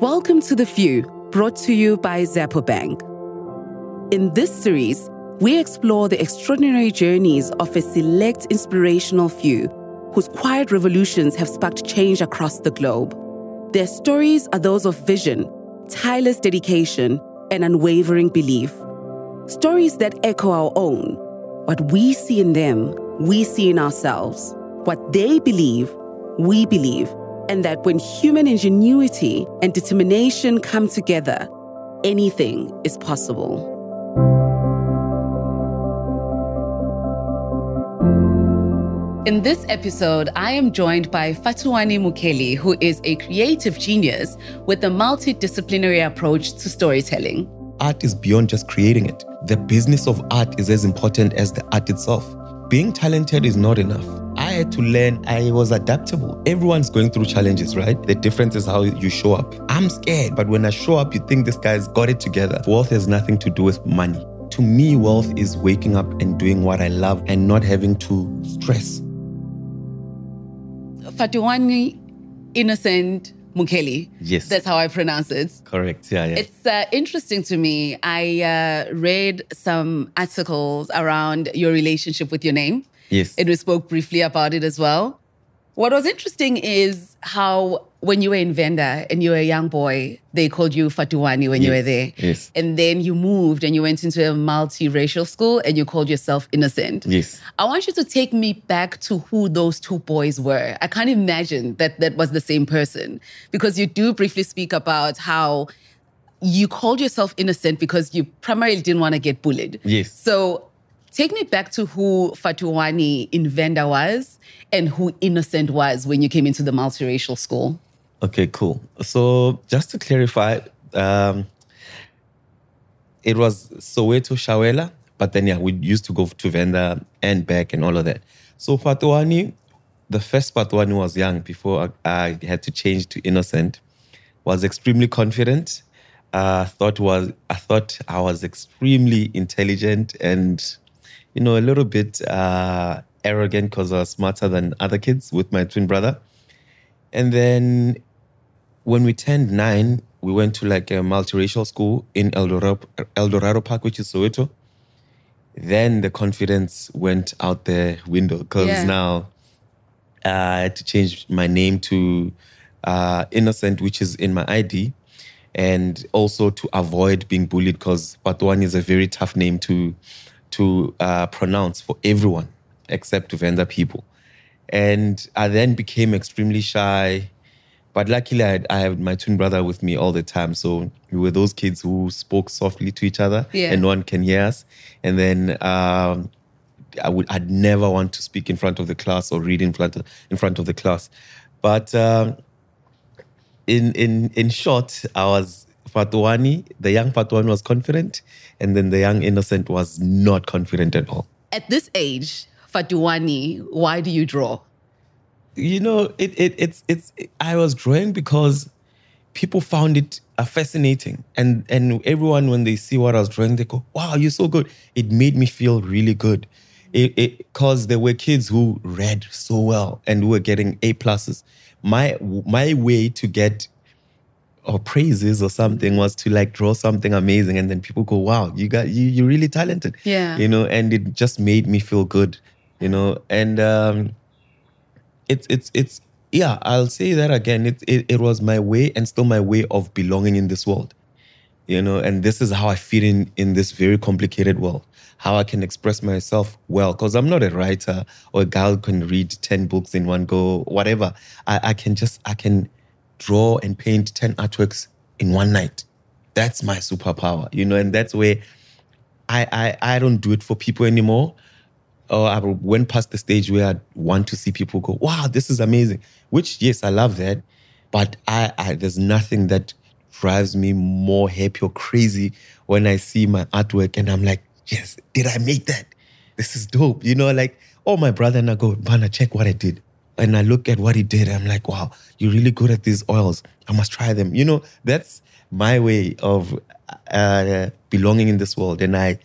Welcome to The Few, brought to you by Xapo Bank. In this series, we explore the extraordinary journeys of a select inspirational few whose quiet revolutions have sparked change across the globe. Their stories are those of vision, tireless dedication, and unwavering belief. Stories that echo our own. What we see in them, we see in ourselves. What they believe, we believe. And that when human ingenuity and determination come together, anything is possible. In this episode, I am joined by Fhatuwani Mukheli, who is a creative genius with a multidisciplinary approach to storytelling. Art is beyond just creating it. The business of art is as important as the art itself. Being talented is not enough. Had to learn, I was adaptable. Everyone's going through challenges, right? The difference is how you show up. I'm scared, but when I show up, you think this guy's got it together. Wealth has nothing to do with money. To me, wealth is waking up and doing what I love and not having to stress. Fhatuwani Innocent Mukheli. Yes. That's how I pronounce it. Correct. Yeah, yeah. It's uh, interesting to me. I uh, read some articles around your relationship with your name. Yes. And we spoke briefly about it as well. What was interesting is how when you were in Venda and you were a young boy, they called you Fhatuwani when you were there. yes. And then you moved and you went into a multiracial school and you called yourself Innocent. yes. I want you to take me back to who those two boys were. I can't imagine that that was the same person because you do briefly speak about how you called yourself innocent because you primarily didn't want to get bullied. Yes. So take me back to who Fhatuwani in Venda was and who Innocent was when you came into the multiracial school. Okay, cool. So just to clarify, um, it was Soweto Chiawelo, but then yeah, we used to go to Venda and back and all of that. So Fhatuwani, the first Fhatuwani was young before I, I had to change to innocent. Was extremely confident. Uh, thought was I thought I was extremely intelligent and you know a little bit uh, arrogant because I was smarter than other kids with my twin brother. And then when we turned nine, we went to like a multiracial school in El Dorado, El Dorado Park, which is Soweto. Then the confidence went out the window because Yeah. now uh, I had to change my name to uh, Innocent, which is in my ID, and also to avoid being bullied because Fhatuwani is a very tough name to to uh, pronounce for everyone except Venda people. And I then became extremely shy. But luckily, I had, I had my twin brother with me all the time. So we were those kids who spoke softly to each other Yeah. and no one can hear us. And then um, I would, I'd never want to speak in front of the class or read in front of, in front of the class. But um, in, in, in short, I was Fhatuwani. The young Fhatuwani was confident. And then the young innocent was not confident at all. At this age, Fhatuwani, why do you draw? you know it, it it's it's i was drawing because people found it uh, fascinating and and everyone when they see what i was drawing they go wow you're so good it made me feel really good it because there were kids who read so well and who were getting a pluses my my way to get or praises or something was to like draw something amazing and then people go wow you got you you're really talented. Yeah. you know and it just made me feel good you know and um it's it's it's yeah i'll say that again. It, it it was my way and still my way of belonging in this world you know and this is how i fit in in this very complicated world how i can express myself well because i'm not a writer or a girl can read 10 books in one go whatever. I, I can just i can draw and paint 10 artworks in one night that's my superpower you know and that's where i i, I don't do it for people anymore or I went past the stage where I want to see people go, wow, this is amazing. Which, yes, I love that. But I, I there's nothing that drives me more happy or crazy when I see my artwork and I'm like, yes, did I make that? This is dope. You know, like, oh, my brother and I go, Bana, check what I did. And I look at what he did. I'm like, wow, you're really good at these oils. I must try them. You know, that's my way of uh, belonging in this world. And I,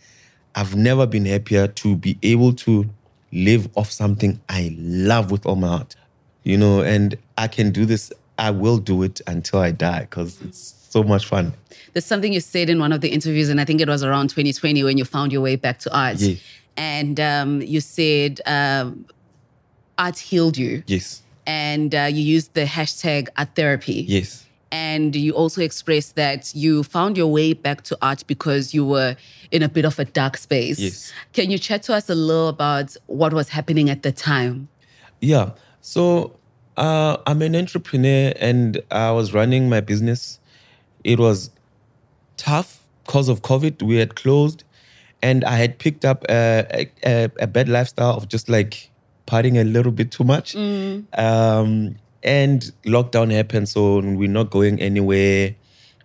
I've never been happier to be able to live off something I love with all my heart. You know, and I can do this I will do it until I die because it's so much fun. There's something you said in one of the interviews, and I think it was around 2020 when you found your way back to art. Yeah. And um, you said um, art healed you. Yes. And uh, you used the hashtag art therapy. Yes. And you also expressed that you found your way back to art because you were in a bit of a dark space. Yes. Can you chat to us a little about what was happening at the time? Yeah. So uh, I'm an entrepreneur and I was running my business. It was tough because of COVID. We had closed and I had picked up a, a, a bad lifestyle of just like partying a little bit too much. Um, and lockdown happened, so we're not going anywhere.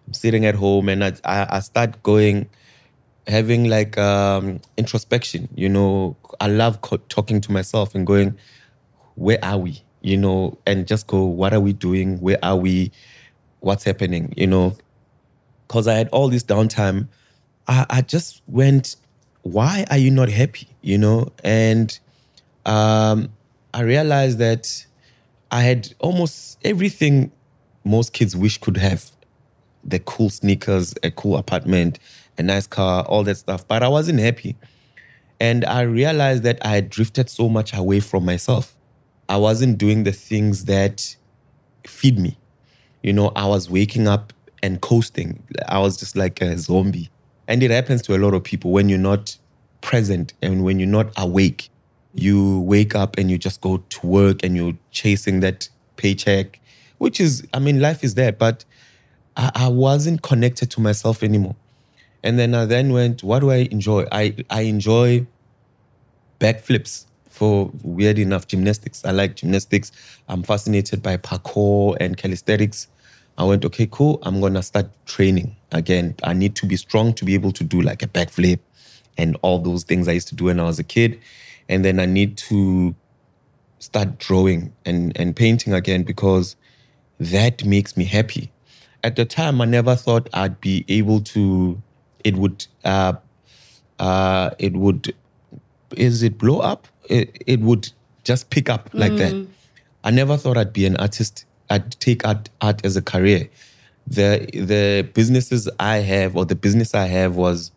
I'm sitting at home and I, I, I start going, having like um, introspection. You know, I love co- talking to myself and going, where are we? You know, and just go, what are we doing? Where are we? What's happening? You know, because I had all this downtime. I, I just went, why are you not happy? You know, and um, I realized that I had almost everything most kids wish could have the cool sneakers, a cool apartment, a nice car, all that stuff. But I wasn't happy. And I realized that I had drifted so much away from myself. I wasn't doing the things that feed me. You know, I was waking up and coasting. I was just like a zombie. And it happens to a lot of people when you're not present and when you're not awake. You wake up and you just go to work and you're chasing that paycheck, which is, I mean, life is there, but I, I wasn't connected to myself anymore. And then I then went, what do I enjoy? I, I enjoy backflips for weird enough gymnastics. I like gymnastics. I'm fascinated by parkour and calisthenics. I went, okay, cool. I'm gonna start training again. I need to be strong to be able to do like a backflip and all those things I used to do when I was a kid. And then I need to start drawing and, and painting again because that makes me happy. At the time, I never thought I'd be able to. It would. Uh, uh, it would. Is it blow up? It, it would just pick up like that. I never thought I'd be an artist. I'd take art, art as a career. The the businesses I have or the business I have was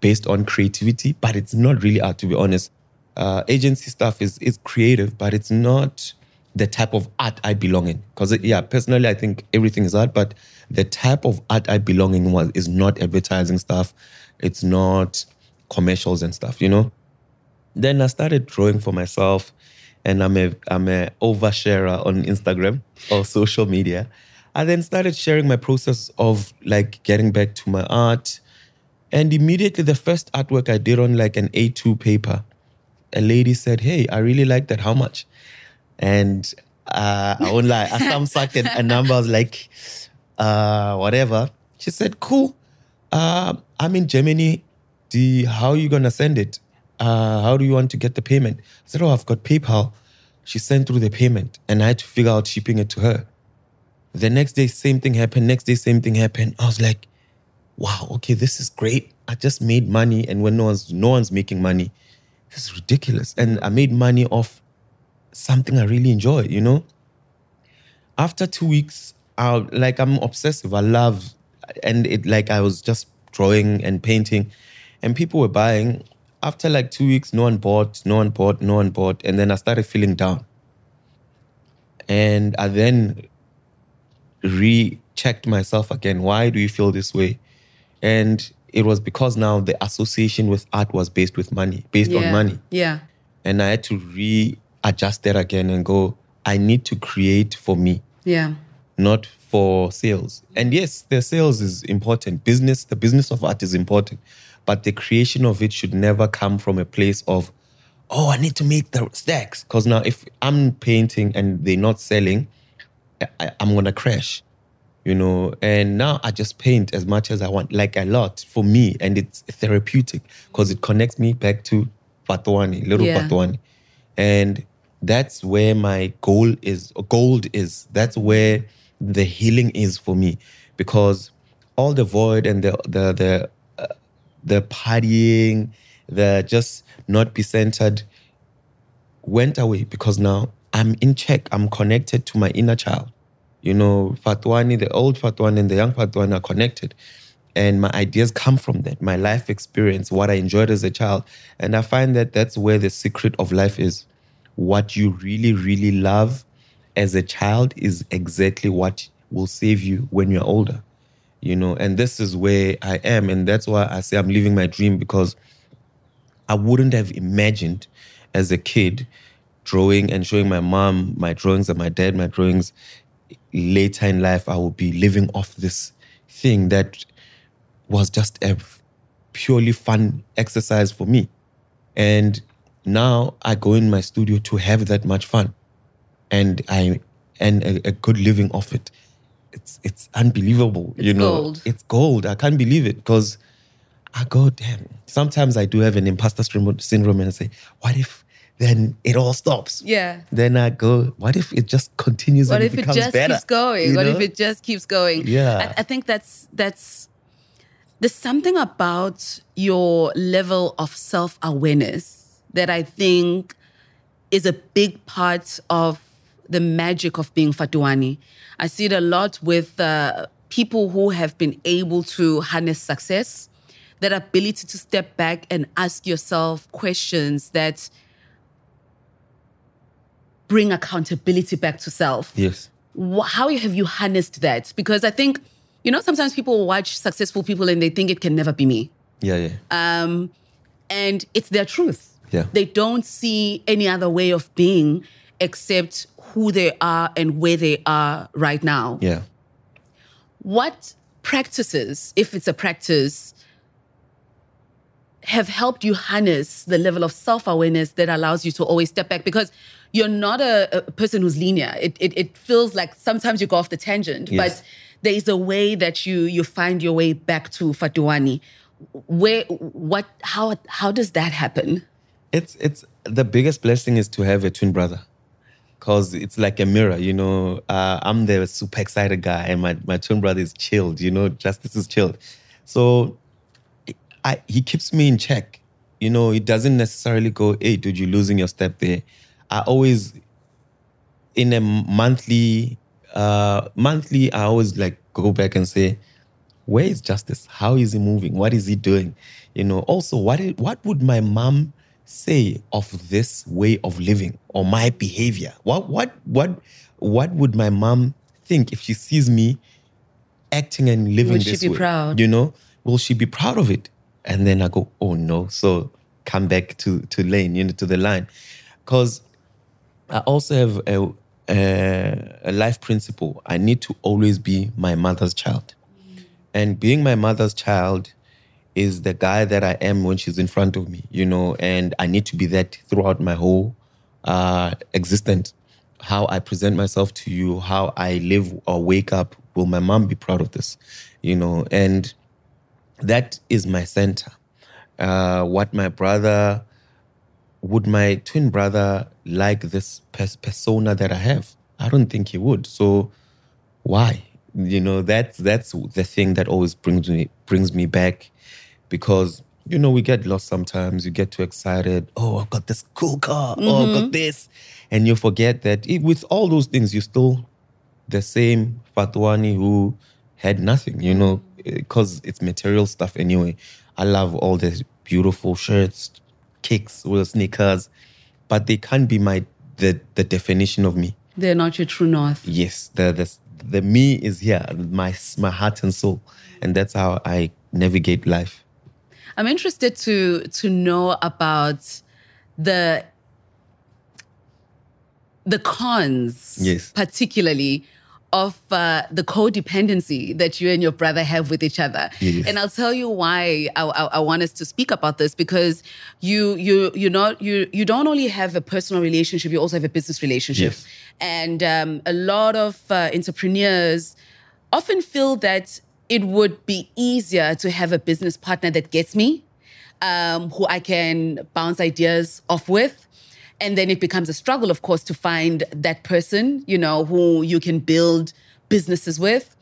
based on creativity, but it's not really art to be honest. Uh, agency stuff is is creative, but it's not the type of art I belong in. Because yeah, personally, I think everything is art, but the type of art I belong in was is not advertising stuff. It's not commercials and stuff. You know. Then I started drawing for myself, and I'm a I'm a oversharer on Instagram or social media. I then started sharing my process of like getting back to my art, and immediately the first artwork I did on like an A2 paper, a lady said, "Hey, I really like that. How much?" And uh, I won't lie, I some sucked a, a number. I was like, uh, whatever. She said, "Cool. Uh, I'm in Germany. The how are you gonna send it? Uh, how do you want to get the payment?" I said, "Oh, I've got PayPal." She sent through the payment, and I had to figure out shipping it to her. The next day, same thing happened. Next day, same thing happened. I was like, "Wow, okay, this is great. I just made money, and when no one's no one's making money, this is ridiculous." And I made money off something I really enjoy. You know. After two weeks, I like I'm obsessive. I love, and it like I was just drawing and painting, and people were buying. After like two weeks, no one bought, no one bought, no one bought, and then I started feeling down. And I then rechecked myself again. Why do you feel this way? And it was because now the association with art was based with money, based on money. Yeah. And I had to readjust that again and go, I need to create for me, Yeah. not for sales. And yes, the sales is important. Business, the business of art is important. But the creation of it should never come from a place of, oh, I need to make the stacks. Because now if I'm painting and they're not selling, I, I'm gonna crash. You know, and now I just paint as much as I want, like a lot for me, and it's therapeutic because it connects me back to Fhatuwani, little Yeah. Fhatuwani. And that's where my goal is, gold is. That's where the healing is for me because all the void and the, the, the, uh, the partying, the just not be centered went away because now I'm in check. I'm connected to my inner child. You know, Fhatuwani, the old Fhatuwani and the young Fhatuwani are connected. And my ideas come from that, my life experience, what I enjoyed as a child. And I find that that's where the secret of life is. What you really, really love as a child is exactly what will save you when you're older. You know, and this is where I am. And that's why I say I'm living my dream because I wouldn't have imagined as a kid drawing and showing my mom my drawings and my dad my drawings later in life I will be living off this thing that was just a purely fun exercise for me. And now I go in my studio to have that much fun. And I and a, a good living off it. It's it's unbelievable. It's you know. gold. It's gold. I can't believe it because I go, damn. Sometimes I do have an imposter syndrome syndrome and I say, what if then it all stops? Yeah. Then I go, what if it just continues What and if it it just better? keeps going? You What if it just keeps going? Yeah. I, I think that's that's there's something about your level of self awareness that I think is a big part of the magic of being Fhatuwani. I see it a lot with uh, people who have been able to harness success, that ability to step back and ask yourself questions that bring accountability back to self Yes. how have you harnessed that? Because I think, you know, sometimes people watch successful people and they think it can never be me. Yeah, yeah. Um, and it's their truth. Yeah. They don't see any other way of being except who they are and where they are right now. yeah. What practices, if it's a practice, have helped you harness the level of self awareness that allows you to always step back? Because you're not a, a person who's linear. It, it, it feels like sometimes you go off the tangent, Yes. but there is a way that you you find your way back to Fhatuwani. Where, what, how, how does that happen? It's it's the biggest blessing is to have a twin brother, cause it's like a mirror. You know, uh, I'm the super excited guy, and my my twin brother is chilled. You know, Justice is chilled, so I he keeps me in check. You know, it doesn't necessarily go, "Hey, dude, you're losing your step there." I always in a monthly uh monthly I always like go back and say, where is justice? How is he moving? What is he doing? You know, also what what would my mom say of this way of living or my behavior? What what what what would my mom think if she sees me acting and living Would she this be way? proud? You know, will she be proud of it? And then I go, oh no. So come back to to lane, you know, to the line, because I also have a, a, a life principle. I need to always be my mother's child. And being my mother's child is the guy that I am when she's in front of me, you know, and I need to be that throughout my whole uh, existence. How I present myself to you, how I live or wake up. Will my mom be proud of this? You know, and that is my center. Uh, what my brother would my twin brother like this pers- persona that I have? I don't think he would. So why? You know, that's that's the thing that always brings me brings me back because you know we get lost sometimes. You get too excited. Oh, I've got this cool car. Oh, I've got this, and you forget that it, with all those things, you're still the same Fhatuwani who had nothing. You know, because it's material stuff anyway. I love all the beautiful shirts, kicks, or sneakers, but they can't be my the the definition of me. They're not your true north. Yes, the the the me is here, my my heart and soul, and that's how I navigate life. I'm interested to to know about the the cons, Yes. particularly of uh, the codependency that you and your brother have with each other. Yes. And I'll tell you why I, I, I want us to speak about this because you you you not you you don't only have a personal relationship, you also have a business relationship, Yes. and um, a lot of uh, entrepreneurs often feel that it would be easier to have a business partner that gets me, um, who I can bounce ideas off with. And then it becomes a struggle, of course, to find that person, you know, who you can build businesses with.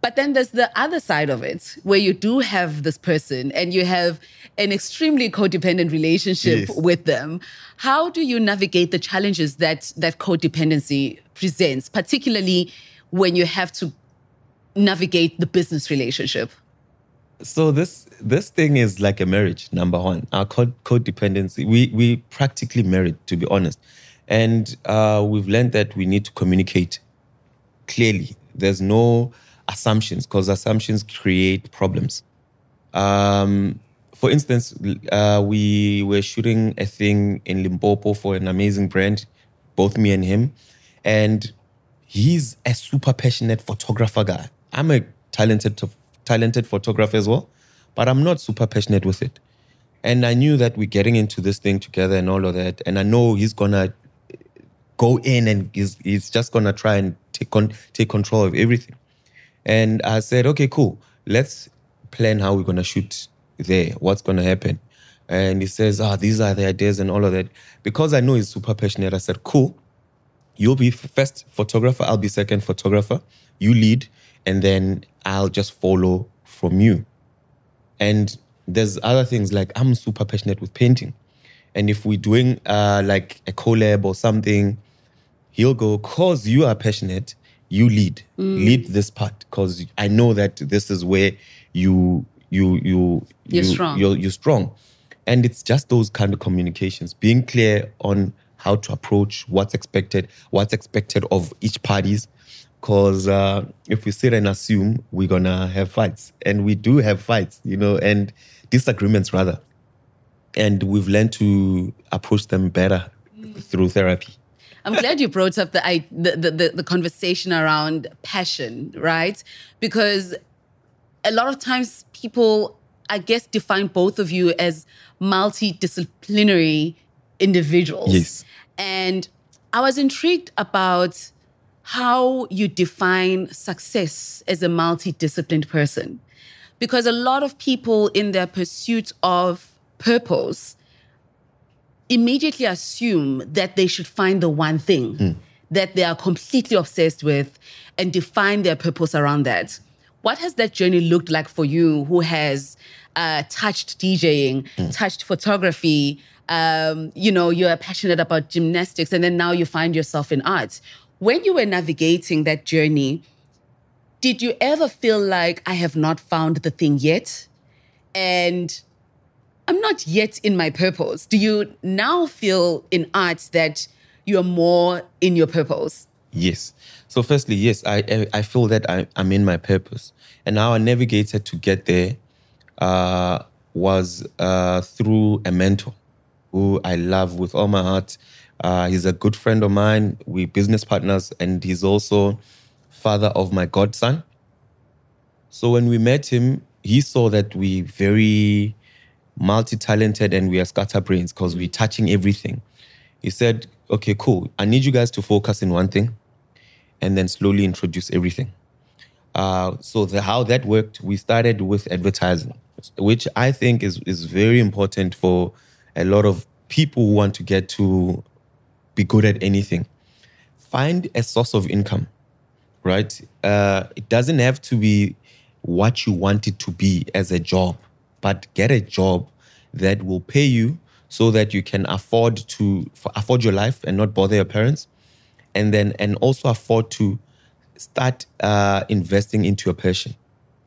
But then there's the other side of it, where you do have this person and you have an extremely codependent relationship Yes. with them. How do you navigate the challenges that that codependency presents, particularly when you have to navigate the business relationship? So this this thing is like a marriage. Number one, our code codependency. We we practically married, to be honest, and uh, we've learned that we need to communicate clearly. There's no assumptions because assumptions create problems. Um, for instance, uh, we were shooting a thing in Limpopo for an amazing brand, both me and him, and he's a super passionate photographer guy. I'm a talented talented photographer as well, but I'm not super passionate with it. And I knew that we're getting into this thing together and all of that. And I know he's gonna go in and he's, he's just gonna try and take take control of everything. And I said, okay, cool. Let's plan how we're gonna shoot there. What's gonna happen? And he says, ah, oh, these are the ideas and all of that. Because I know he's super passionate, I said, cool. You'll be first photographer, I'll be second photographer. You lead, and then I'll just follow from you. And there's other things like I'm super passionate with painting. And if we're doing uh, like a collab or something, he'll go, cause you are passionate, you lead. Mm. Lead this part. Cause I know that this is where you you you you're you, strong. You're, you're strong. And it's just those kind of communications, being clear on how to approach what's expected, what's expected of each parties, because uh, if we sit and assume we're gonna have fights, and we do have fights, you know, and disagreements rather, and we've learned to approach them better through therapy. I'm glad you brought up the, the, the, the conversation around passion, right? Because a lot of times people, I guess, define both of you as multidisciplinary individuals. Yes. And I was intrigued about how you define success as a multidisciplined person. Because a lot of people, in their pursuit of purpose, immediately assume that they should find the one thing mm. that they are completely obsessed with and define their purpose around that. What has that journey looked like for you who has uh, touched DJing, mm. touched photography? Um, you know, you're passionate about gymnastics, and then now you find yourself in art. When you were navigating that journey, did you ever feel like I have not found the thing yet? And I'm not yet in my purpose. Do you now feel in art that you're more in your purpose? Yes. So, firstly, yes, I I feel that I, am in my purpose, and how I navigated to get there uh, was uh, through a mentor who I love with all my heart. Uh, he's a good friend of mine. We business partners, and he's also father of my godson. So when we met him, he saw that we very multi-talented and we are scatterbrains because we're touching everything. He said, "Okay, cool. I need you guys to focus in one thing, and then slowly introduce everything." Uh, so the, how that worked, we started with advertising, which I think is is very important for a lot of people who want to get to be good at anything. Find a source of income, right? Uh, it doesn't have to be what you want it to be as a job, but get a job that will pay you so that you can afford to afford your life and not bother your parents, and then and also afford to start uh, investing into your passion.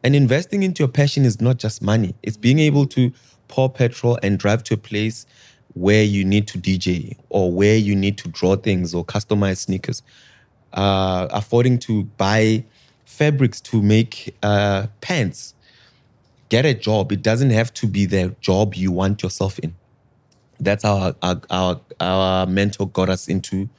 And investing into your passion is not just money; it's being able to pour petrol and drive to a place where you need to DJ or where you need to draw things or customize sneakers, uh, affording to buy fabrics to make uh, pants. Get a job. It doesn't have to be the job you want yourself in. That's how our, our, our mentor got us into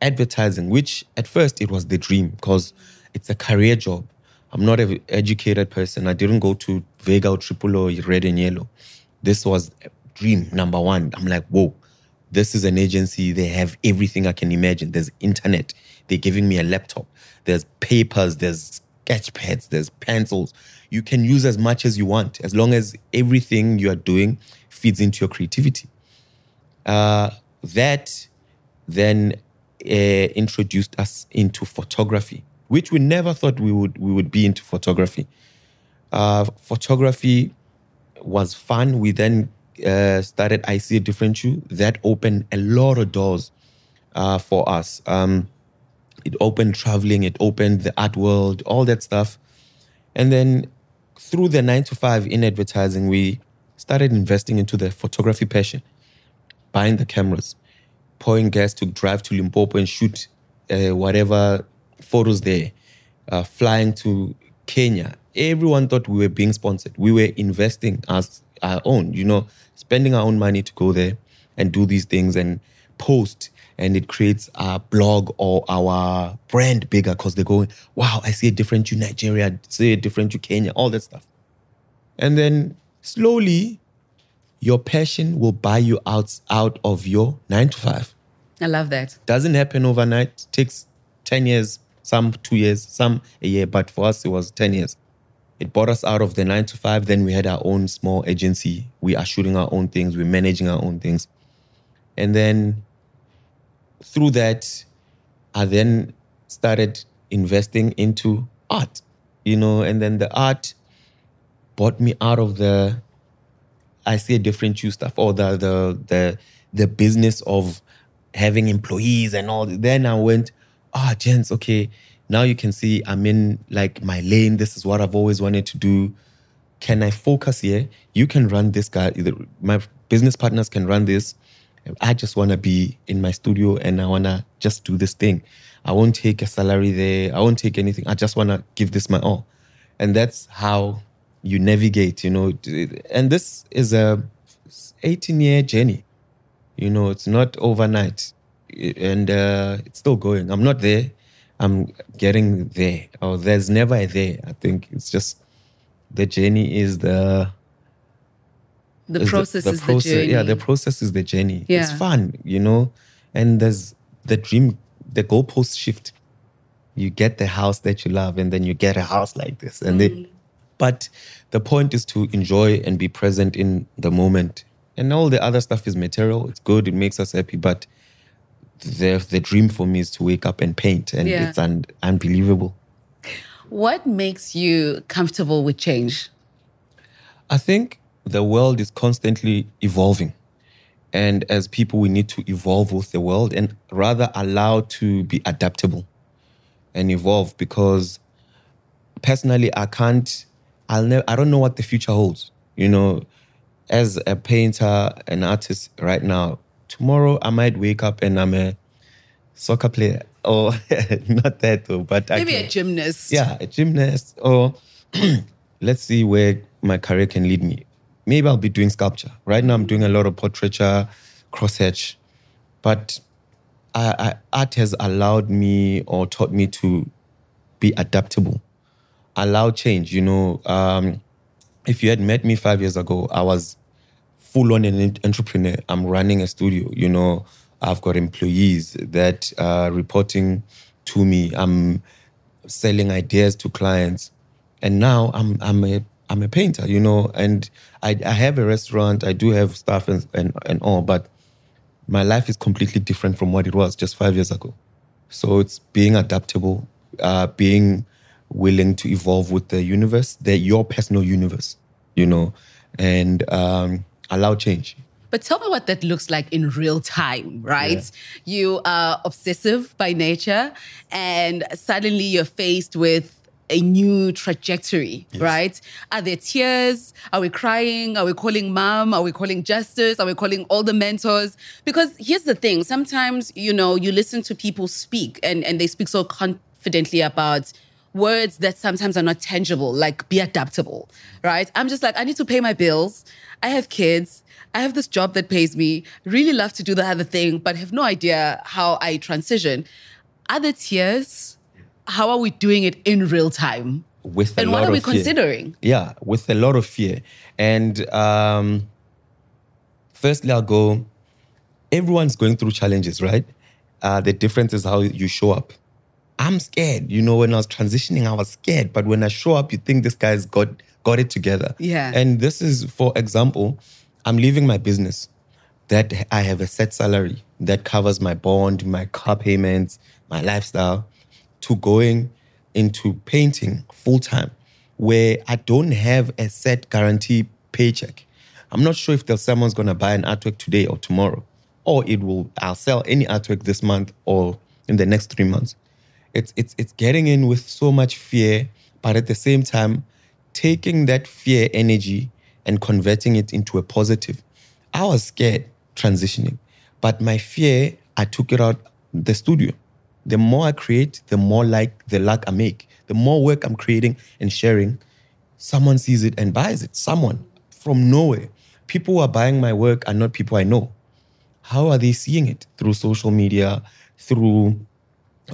advertising, which at first it was the dream because it's a career job. I'm not an educated person. I didn't go to Vega or Triple or Red and Yellow. This was dream number one. I'm like, whoa, this is an agency. They have everything I can imagine. There's internet. They're giving me a laptop. There's papers. There's sketch pads. There's pencils. You can use as much as you want, as long as everything you are doing feeds into your creativity. Uh, that then uh, introduced us into photography, which we never thought we would we would be into photography. Uh, photography was fun. We then uh, started I See a Different You, that opened a lot of doors uh, for us. Um, it opened traveling, it opened the art world, all that stuff. And then through the nine to five in advertising, we started investing into the photography passion, buying the cameras, pouring gas to drive to Limpopo and shoot uh, whatever photos there, uh, flying to Kenya. Everyone thought we were being sponsored. We were investing as our own, you know, spending our own money to go there and do these things and post and it creates our blog or our brand bigger because they're going, wow, I see a different you Nigeria, I see a different you Kenya, all that stuff. And then slowly, your passion will buy you out, out of your nine to five. I love that. Doesn't happen overnight. Takes 10 years, some two years, some a year. But for us, it was 10 years. It brought us out of the nine to five. Then we had our own small agency. We are shooting our own things. We're managing our own things. And then through that, I then started investing into art, you know, and then the art brought me out of the I see a different you stuff or the the the the business of having employees and all. Then I went, ah, oh, gents, okay. Now you can see I'm in like my lane. This is what I've always wanted to do. Can I focus here? You can run this guy. My business partners can run this. I just want to be in my studio and I want to just do this thing. I won't take a salary there. I won't take anything. I just want to give this my all. And that's how you navigate, you know. And this is a 18 year journey. You know, it's not overnight. And uh, it's still going. I'm not there. I'm getting there. Or there's never a there. I think it's just the journey is the the process the, the is process, the journey. Yeah, the process is the journey. Yeah. It's fun, you know, and there's the dream, the goalpost shift. You get the house that you love, and then you get a house like this, and mm. but the point is to enjoy and be present in the moment. And all the other stuff is material. It's good. It makes us happy, but the the dream for me is to wake up and paint, and yeah. it's un, unbelievable. What makes you comfortable with change? I think the world is constantly evolving. And as people, we need to evolve with the world and rather allow to be adaptable and evolve because personally, I can't, I'll never, I don't know what the future holds. You know, as a painter, an artist right now, tomorrow I might wake up and I'm a soccer player or not that though, but maybe can, a gymnast. Yeah, a gymnast or let's see where my career can lead me maybe I'll be doing sculpture. Right now, I'm doing a lot of portraiture, crosshatch, but I, I, art has allowed me or taught me to be adaptable, allow change. You know, um, if you had met me five years ago, I was full on an entrepreneur. I'm running a studio. You know, I've got employees that are reporting to me. I'm selling ideas to clients, and now I'm I'm a I'm a painter, you know, and I, I have a restaurant, I do have stuff and, and, and all, but my life is completely different from what it was just five years ago. So it's being adaptable, uh, being willing to evolve with the universe, the, your personal universe, you know, and um, allow change. But tell me what that looks like in real time, right? Yeah. You are obsessive by nature, and suddenly you're faced with a new trajectory, yes. right? Are there tears? Are we crying? Are we calling mom? Are we calling justice? Are we calling all the mentors? Because here's the thing sometimes, you know, you listen to people speak and, and they speak so confidently about words that sometimes are not tangible, like be adaptable, right? I'm just like, I need to pay my bills. I have kids. I have this job that pays me. Really love to do the other thing, but have no idea how I transition. Other tears? how are we doing it in real time? With and what are we fear. considering? Yeah, with a lot of fear. And um, firstly, I'll go. Everyone's going through challenges, right? Uh, the difference is how you show up. I'm scared. You know, when I was transitioning, I was scared. But when I show up, you think this guy's got got it together. Yeah. And this is, for example, I'm leaving my business that I have a set salary that covers my bond, my car payments, my lifestyle to going into painting full time, where I don't have a set guarantee paycheck. I'm not sure if there's someone's gonna buy an artwork today or tomorrow, or it will I'll sell any artwork this month or in the next three months. It's it's it's getting in with so much fear, but at the same time, taking that fear energy and converting it into a positive. I was scared transitioning, but my fear, I took it out the studio. The more I create, the more like the luck I make. The more work I'm creating and sharing, someone sees it and buys it. Someone from nowhere. People who are buying my work are not people I know. How are they seeing it? Through social media, through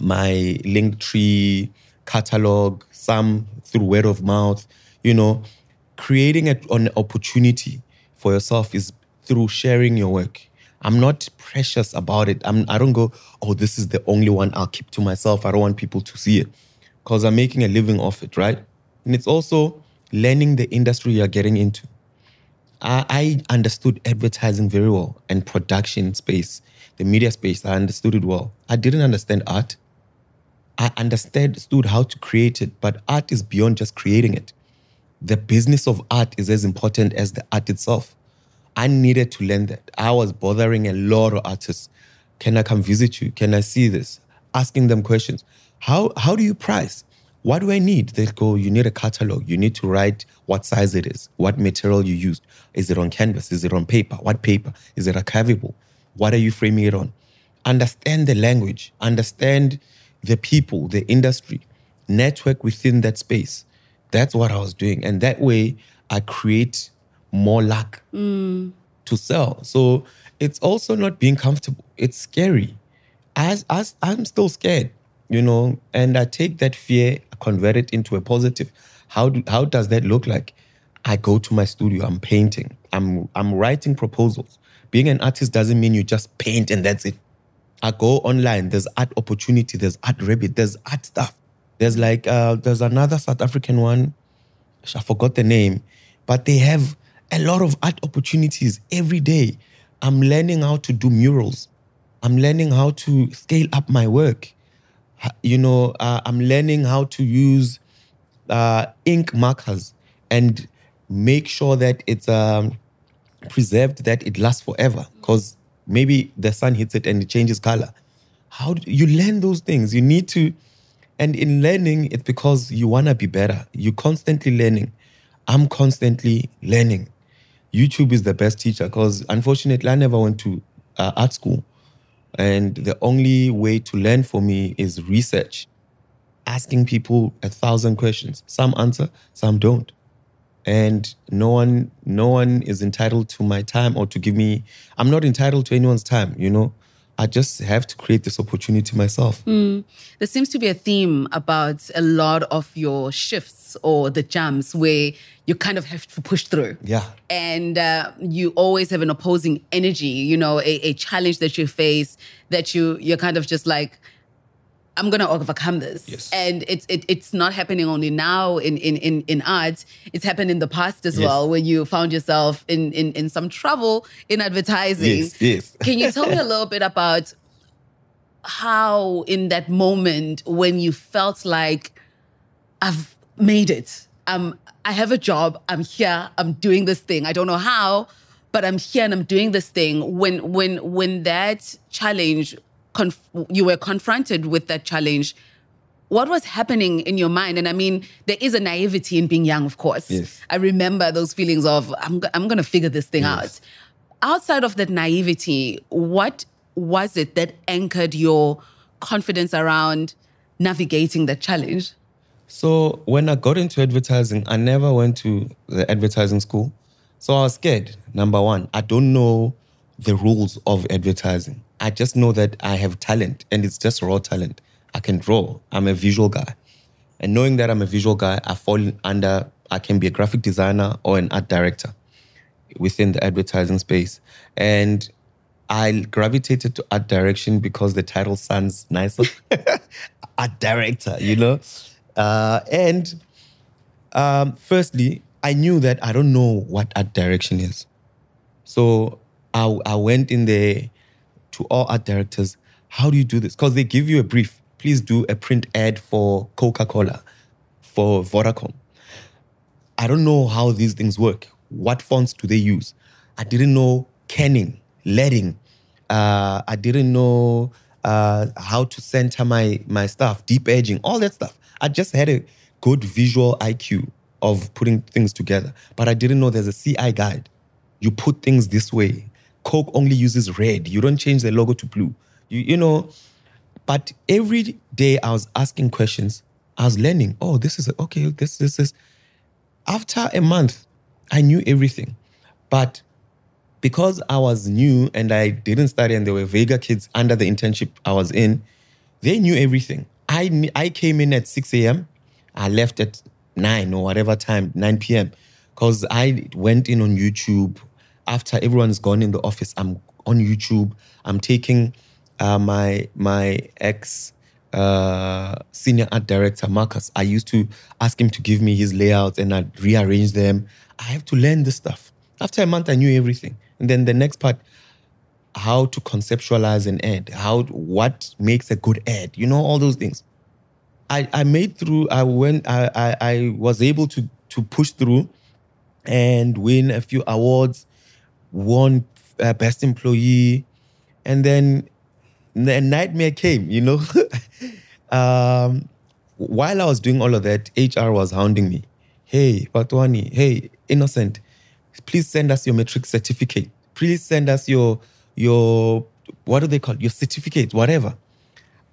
my Linktree catalog, some through word of mouth, you know, creating an opportunity for yourself is through sharing your work. I'm not precious about it. I'm, I don't go, oh, this is the only one I'll keep to myself. I don't want people to see it because I'm making a living off it, right? And it's also learning the industry you're getting into. I, I understood advertising very well and production space, the media space. I understood it well. I didn't understand art. I understood how to create it, but art is beyond just creating it. The business of art is as important as the art itself. I needed to learn that. I was bothering a lot of artists. Can I come visit you? Can I see this? Asking them questions. How how do you price? What do I need? They go, you need a catalog. You need to write what size it is, what material you used. Is it on canvas? Is it on paper? What paper? Is it archivable? What are you framing it on? Understand the language, understand the people, the industry, network within that space. That's what I was doing. And that way I create more luck mm. to sell. So it's also not being comfortable. It's scary. As, as I'm still scared, you know, and I take that fear, convert it into a positive. How do, how does that look like? I go to my studio, I'm painting, I'm I'm writing proposals. Being an artist doesn't mean you just paint and that's it. I go online, there's art opportunity, there's art rabbit, there's art stuff. There's like uh, there's another South African one, I forgot the name, but they have a lot of art opportunities every day. I'm learning how to do murals. I'm learning how to scale up my work. You know, uh, I'm learning how to use uh, ink markers and make sure that it's um, preserved, that it lasts forever. Because maybe the sun hits it and it changes color. How do you learn those things? You need to, and in learning, it's because you want to be better. You're constantly learning. I'm constantly learning. YouTube is the best teacher because unfortunately I never went to uh, art school. And the only way to learn for me is research, asking people a thousand questions. Some answer, some don't. And no one, no one is entitled to my time or to give me. I'm not entitled to anyone's time. You know, I just have to create this opportunity myself. Mm. There seems to be a theme about a lot of your shifts or the jumps where you kind of have to push through. Yeah. And uh, you always have an opposing energy, you know, a, a challenge that you face that you you're kind of just like, I'm gonna overcome this. Yes. And it's it, it's not happening only now in in in, in art. It's happened in the past as yes. well, where you found yourself in, in in some trouble in advertising. Yes, yes. Can you tell me a little bit about how in that moment when you felt like I've made it. Um, I have a job. I'm here. I'm doing this thing. I don't know how, but I'm here and I'm doing this thing. When when when that challenge conf- you were confronted with that challenge, what was happening in your mind? And I mean, there is a naivety in being young, of course. Yes. I remember those feelings of, I'm, I'm going to figure this thing yes. out. Outside of that naivety, what was it that anchored your confidence around navigating that challenge? So, when I got into advertising, I never went to the advertising school. So, I was scared. Number one, I don't know the rules of advertising. I just know that I have talent and it's just raw talent. I can draw. I'm a visual guy. And knowing that I'm a visual guy, I fall under, I can be a graphic designer or an art director within the advertising space. And I gravitated to art direction because the title sounds nicer. art director, you know? Uh, and um, firstly, I knew that I don't know what art direction is. So I, I went in there to all art directors, how do you do this? Because they give you a brief. Please do a print ad for Coca Cola, for Vodacom. I don't know how these things work. What fonts do they use? I didn't know kerning, leading. Uh, I didn't know uh, how to center my my stuff, deep edging, all that stuff. I just had a good visual IQ of putting things together, but I didn't know there's a CI guide. You put things this way. Coke only uses red. You don't change the logo to blue. You you know, but every day I was asking questions. I was learning. Oh, this is okay. This this is. After a month, I knew everything, but because I was new and I didn't study, and there were Vega kids under the internship I was in, they knew everything. I I came in at 6 a.m. I left at 9 or whatever time, 9 p.m. Because I went in on YouTube after everyone's gone in the office. I'm on YouTube. I'm taking uh, my my ex uh, senior art director Marcus. I used to ask him to give me his layouts and I'd rearrange them. I have to learn this stuff. After a month, I knew everything. And then the next part, how to conceptualize an ad, how what makes a good ad, you know, all those things. I, I made through, I went, I, I, I was able to to push through and win a few awards, won uh, best employee, and then the nightmare came, you know. um, while I was doing all of that, HR was hounding me. Hey, Fhatuwani, hey, innocent, please send us your matric certificate. Please send us your your what do they call it? your certificate, whatever.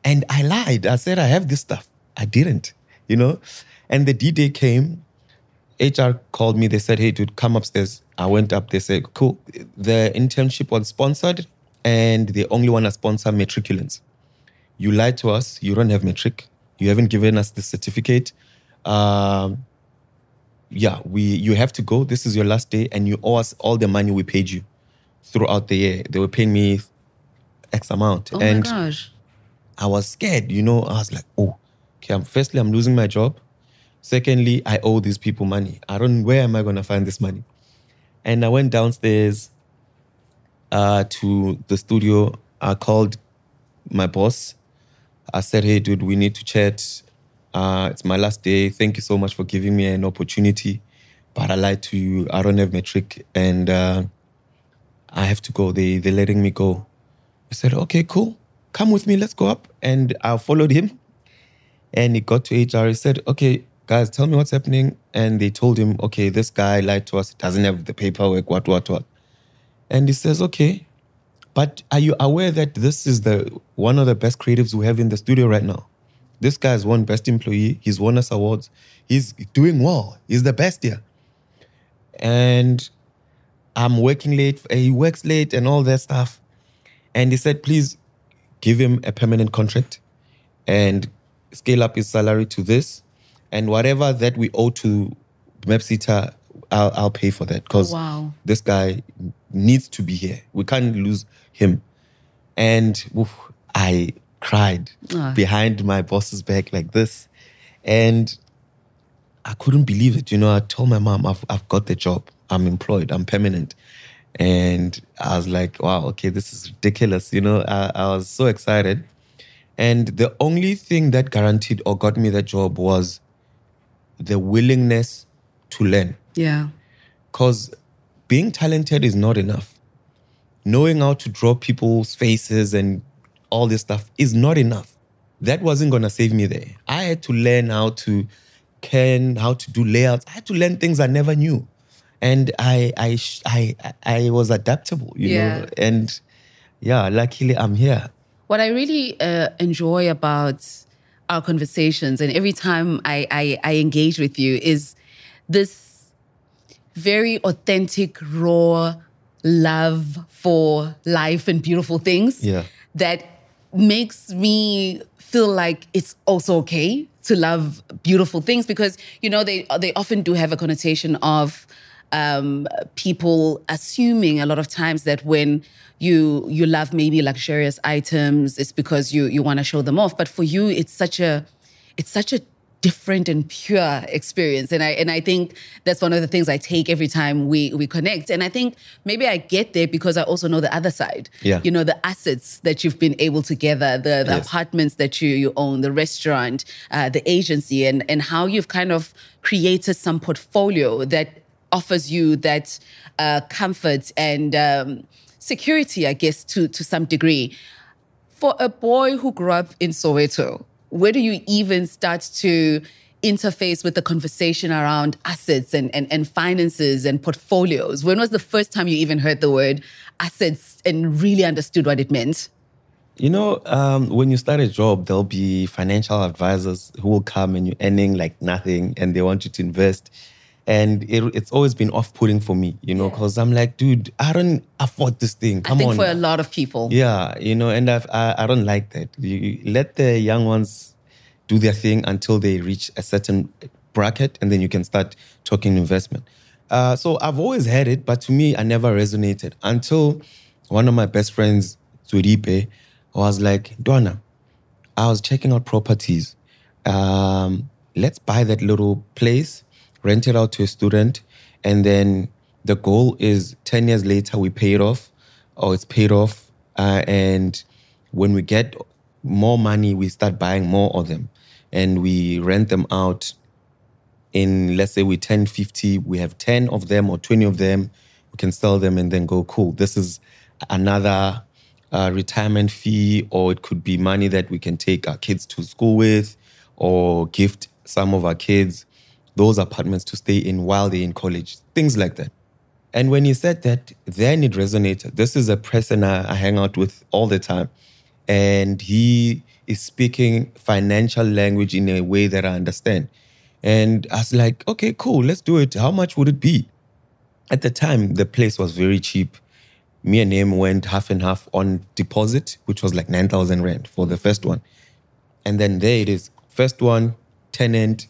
And I lied. I said I have this stuff. I didn't, you know. And the D day came. HR called me. They said, "Hey, dude, come upstairs." I went up. They said, "Cool." The internship was sponsored, and they only want to sponsor matriculants. You lied to us. You don't have matric. You haven't given us the certificate. Um, yeah, we you have to go. This is your last day, and you owe us all the money we paid you throughout the year. They were paying me X amount, Oh and my gosh. I was scared. You know, I was like, oh, okay. I'm, firstly, I'm losing my job. Secondly, I owe these people money. I don't. Where am I to find this money? And I went downstairs uh, to the studio. I called my boss. I said, hey, dude, we need to chat. Uh, it's my last day. Thank you so much for giving me an opportunity. But I lied to you. I don't have matric and uh, I have to go. They, they're letting me go. I said, okay, cool. Come with me. Let's go up. And I followed him. And he got to HR. He said, okay, guys, tell me what's happening. And they told him, okay, this guy lied to us. He doesn't have the paperwork, what, what, what. And he says, okay, but are you aware that this is the one of the best creatives we have in the studio right now? This guy has won best employee. He's won us awards. He's doing well. He's the best here. And I'm working late. He works late and all that stuff. And he said, please give him a permanent contract and scale up his salary to this. And whatever that we owe to Mepsita, I'll, I'll pay for that because Wow. this guy needs to be here. We can't lose him. And oof, I cried Ah. behind my boss's back like this. And I couldn't believe it. You know, I told my mom, I've, I've got the job. I'm employed. I'm permanent. And I was like, wow, okay, this is ridiculous. You know, I, I was so excited. And the only thing that guaranteed or got me that job was the willingness to learn. Yeah. Because being talented is not enough. Knowing how to draw people's faces and all this stuff is not enough. That wasn't going to save me there. I had to learn how to can, how to do layouts. I had to learn things I never knew. And I I I I was adaptable, you Yeah. know. And yeah, luckily I'm here. What I really uh, enjoy about our conversations and every time I, I, I engage with you is this very authentic, raw love for life and beautiful things Yeah. that makes me feel like it's also okay to love beautiful things because you know they they often do have a connotation of um, people assuming a lot of times that when you you love maybe luxurious items, it's because you you want to show them off. But for you, it's such a it's such a different and pure experience and i and i think that's one of the things i take every time we we connect and i think maybe i get there because i also know the other side Yeah. you know the assets that you've been able to gather the, the Yes. apartments that you you own the restaurant uh, the agency and and how you've kind of created some portfolio that offers you that uh, comfort and um, security i guess to to some degree For a boy who grew up in Soweto, where do you even start to interface with the conversation around assets and, and, and finances and portfolios? When was the first time you even heard the word assets and really understood what it meant? You know, um, when you start a job, there'll be financial advisors who will come and you're earning like nothing and they want you to invest. And it, it's always been off putting for me, you know, because yeah. I'm like, dude, I don't afford this thing. Come I think on. for a lot of people. Yeah, you know, and I've, I, I don't like that. You, let the young ones do their thing until they reach a certain bracket and then you can start talking investment. Uh, so I've always had it, but to me, I never resonated until one of my best friends, Zuripe, was like, Donna, I was checking out properties. Um, let's buy that little place, rent it out to a student, and then the goal is 10 years later we pay it off or it's paid off. Uh, and when we get more money, we start buying more of them and we rent them out in, let's say we 10, 50, we have 10 of them or 20 of them. We can sell them and then go, cool. This is another uh, retirement fee, or it could be money that we can take our kids to school with, or gift some of our kids those apartments to stay in while they're in college, things like that. And when he said that, then it resonated. This is a person I, I hang out with all the time. And he is speaking financial language in a way that I understand. And I was like, okay, cool, let's do it. How much would it be? At the time, the place was very cheap me and him went half and half on deposit, which was like 9,000 Rand for the first one. And then there it is. First one, tenant.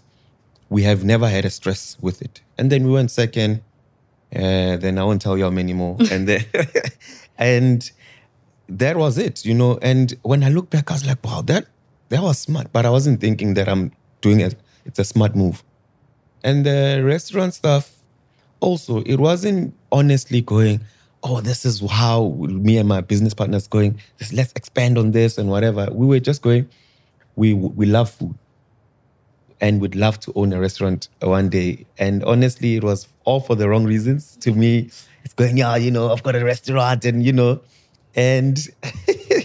We have never had a stress with it. And then we went second. Uh, then I won't tell you how many more. and then, and that was it, you know. And when I look back, I was like, wow, that that was smart. But I wasn't thinking that I'm doing it. It's a smart move. And the restaurant stuff, also, it wasn't honestly going, oh, this is how me and my business partners going. Let's expand on this and whatever. We were just going. We we love food, and would love to own a restaurant one day. And honestly, it was all for the wrong reasons. To me, it's going, yeah, you know, I've got a restaurant, and you know, and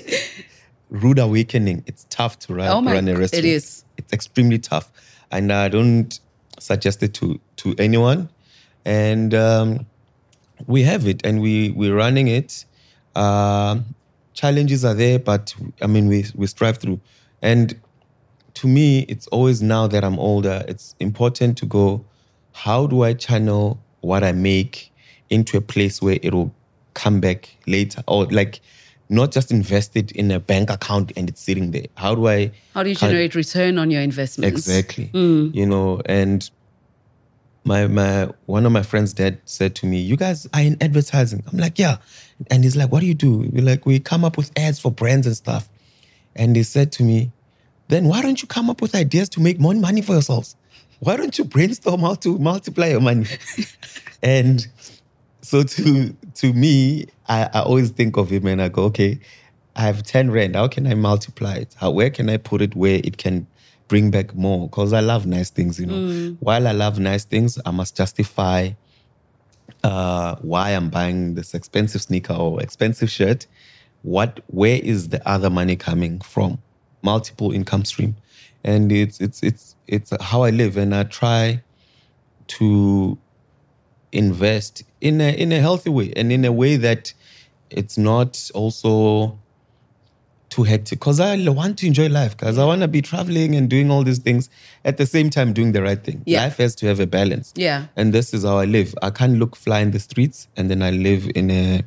rude awakening. It's tough to run, oh my, run a restaurant. It is. It's extremely tough, and I don't suggest it to to anyone. And um, we have it and we we're running it. Uh, challenges are there, but I mean we we strive through. And to me, it's always now that I'm older, it's important to go. How do I channel what I make into a place where it'll come back later, or like not just invest it in a bank account and it's sitting there. How do I? How do you generate return on your investments? Exactly. Mm. You know, and my my one of my friends' dad said to me, "You guys are in advertising." I'm like, "Yeah," and he's like, "What do you do?" We're like, "We come up with ads for brands and stuff." And he said to me, "Then why don't you come up with ideas to make more money for yourselves? Why don't you brainstorm how to multiply your money?" and so to to me, I, I always think of him and I go, "Okay, I have ten rand. How can I multiply it? How where can I put it where it can?" bring back more because I love nice things, you know. Mm. While I love nice things, I must justify uh, why I'm buying this expensive sneaker or expensive shirt. What, where is the other money coming from? Multiple income stream, and it's it's it's it's how I live, and I try to invest in a in a healthy way and in a way that it's not also too hectic because I want to enjoy life because I want to be traveling and doing all these things at the same time doing the right thing. Yeah. Life has to have a balance. Yeah. And this is how I live. I can't look fly in the streets and then I live in a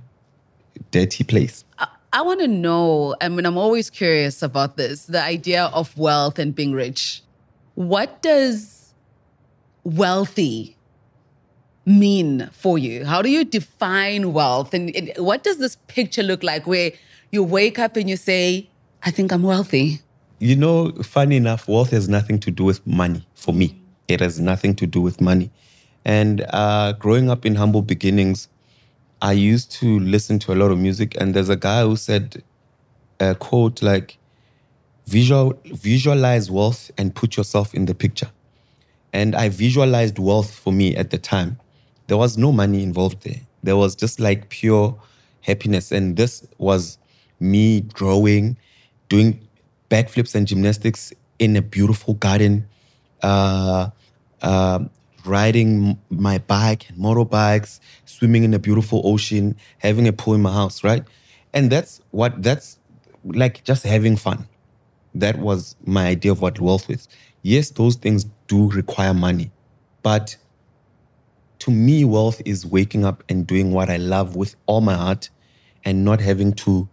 dirty place. I, I want to know, I mean, I'm always curious about this the idea of wealth and being rich. What does wealthy mean for you? How do you define wealth? And, and what does this picture look like where you wake up and you say, I think I'm wealthy. You know, funny enough, wealth has nothing to do with money for me. It has nothing to do with money. And uh, growing up in humble beginnings, I used to listen to a lot of music. And there's a guy who said a quote like, Visual, visualize wealth and put yourself in the picture. And I visualized wealth for me at the time. There was no money involved there. There was just like pure happiness. And this was me drawing, doing backflips and gymnastics in a beautiful garden, uh, uh, riding my bike and motorbikes, swimming in a beautiful ocean, having a pool in my house, right? And that's what that's like just having fun. That was my idea of what wealth is. Yes, those things do require money, but to me, wealth is waking up and doing what I love with all my heart and not having to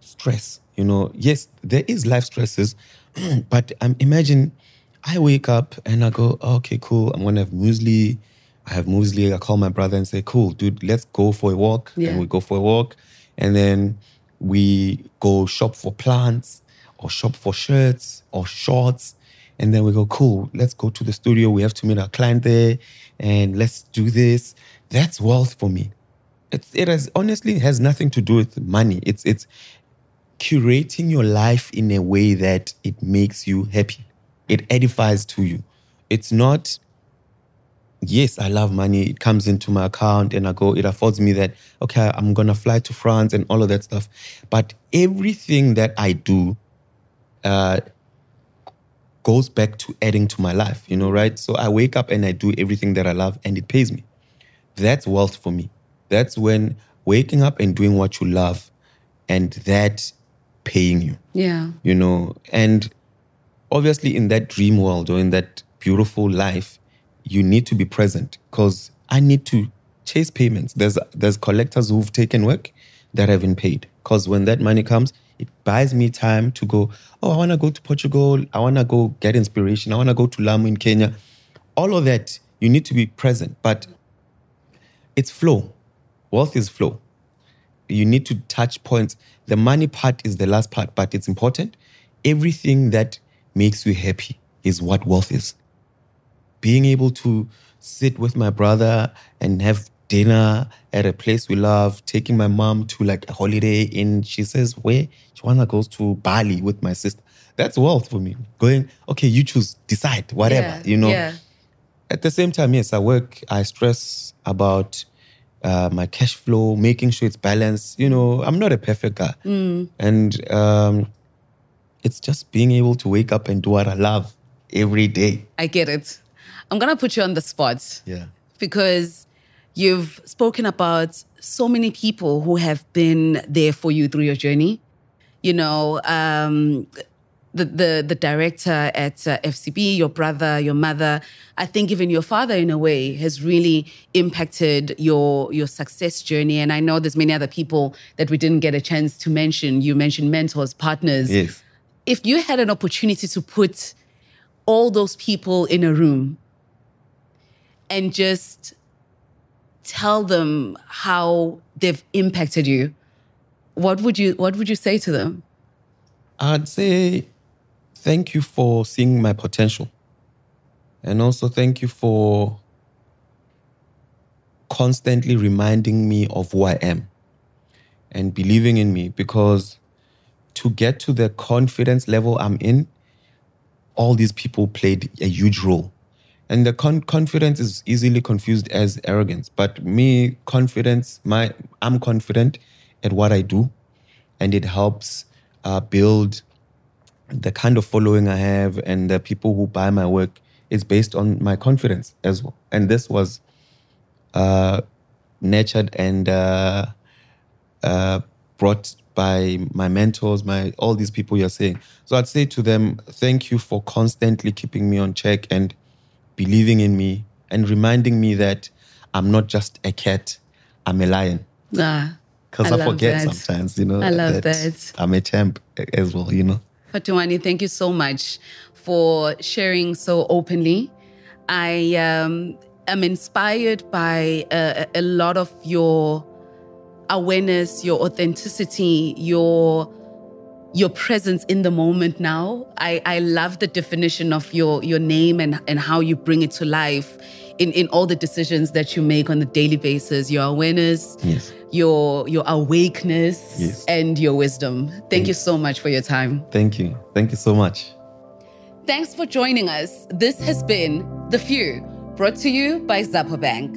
stress. You know, yes, there is life stresses, but um, imagine I wake up and I go, okay, cool. I'm gonna have muesli. I have muesli. I call my brother and say, cool, dude, let's go for a walk. Yeah. And we go for a walk, and then we go shop for plants or shop for shirts or shorts. And then we go, cool, let's go to the studio. We have to meet our client there and let's do this. That's wealth for me. It's, it has honestly has nothing to do with money. It's it's curating your life in a way that it makes you happy. It edifies to you. It's not yes, I love money. It comes into my account and I go, it affords me that, okay, I'm going to fly to France and all of that stuff. But everything that I do uh, goes back to adding to my life, you know, right? So I wake up and I do everything that I love and it pays me. That's wealth for me. That's when waking up and doing what you love and that paying you Yeah. you know and obviously in that dream world or in that beautiful life you need to be present because i need to chase payments. There's there's collectors who've taken work that haven't paid because when that money comes it buys me time to go oh i want to go to portugal. I want to go get inspiration. I want to go to lamu in kenya. All of that you need to be present but it's flow. Wealth is flow. You need to touch points. The money part is the last part, but it's important. Everything that makes you happy is what wealth is. Being able to sit with my brother and have dinner at a place we love, taking my mom to like a holiday in, she says, where? She wanna goes to Bali with my sister. That's wealth for me. Going, okay, you choose, decide, whatever, Yeah, you know. yeah. At the same time, yes, I work, I stress about uh, my cash flow, making sure it's balanced. You know, I'm not a perfect guy. And um, it's just being able to wake up and do what I love every day. I get it. I'm going to put you on the spot. Yeah. because you've spoken about so many people who have been there for you through your journey. You know, um, the, the the director at uh, FCB, your brother, your mother. I think even your father, in a way, has really impacted your your success journey. And I know there's many other people that we didn't get a chance to mention. You mentioned mentors, partners. Yes. If you had an opportunity to put all those people in a room and just tell them how they've impacted you, what would you what would you say to them? I'd say thank you for seeing my potential. And also thank you for constantly reminding me of who I am and believing in me because to get to the confidence level I'm in, all these people played a huge role. And the con- confidence is easily confused as arrogance. But me, confidence, my I'm confident at what I do, and it helps uh, build the kind of following I have and the people who buy my work is based on my confidence as well. And this was uh, nurtured and uh, uh, brought by my mentors, my all these people you're saying. So I'd say to them, thank you for constantly keeping me on check and believing in me and reminding me that I'm not just a cat, I'm a lion. Ah, Because I I, forget that. sometimes, you know. I love that. I'm a champ as well, you know. Fhatuwani, thank you so much for sharing so openly. I um, am inspired by a, a lot of your awareness, your authenticity, your your presence in the moment now. I, I love the definition of your your name and, and how you bring it to life in, in all the decisions that you make on a daily basis. Your awareness, Yes. your your awakeness, Yes. and your wisdom. Thank you so much for your time. Thank you. Thank you so much. Thanks for joining us. This has been The Few, brought to you by Xapo Bank.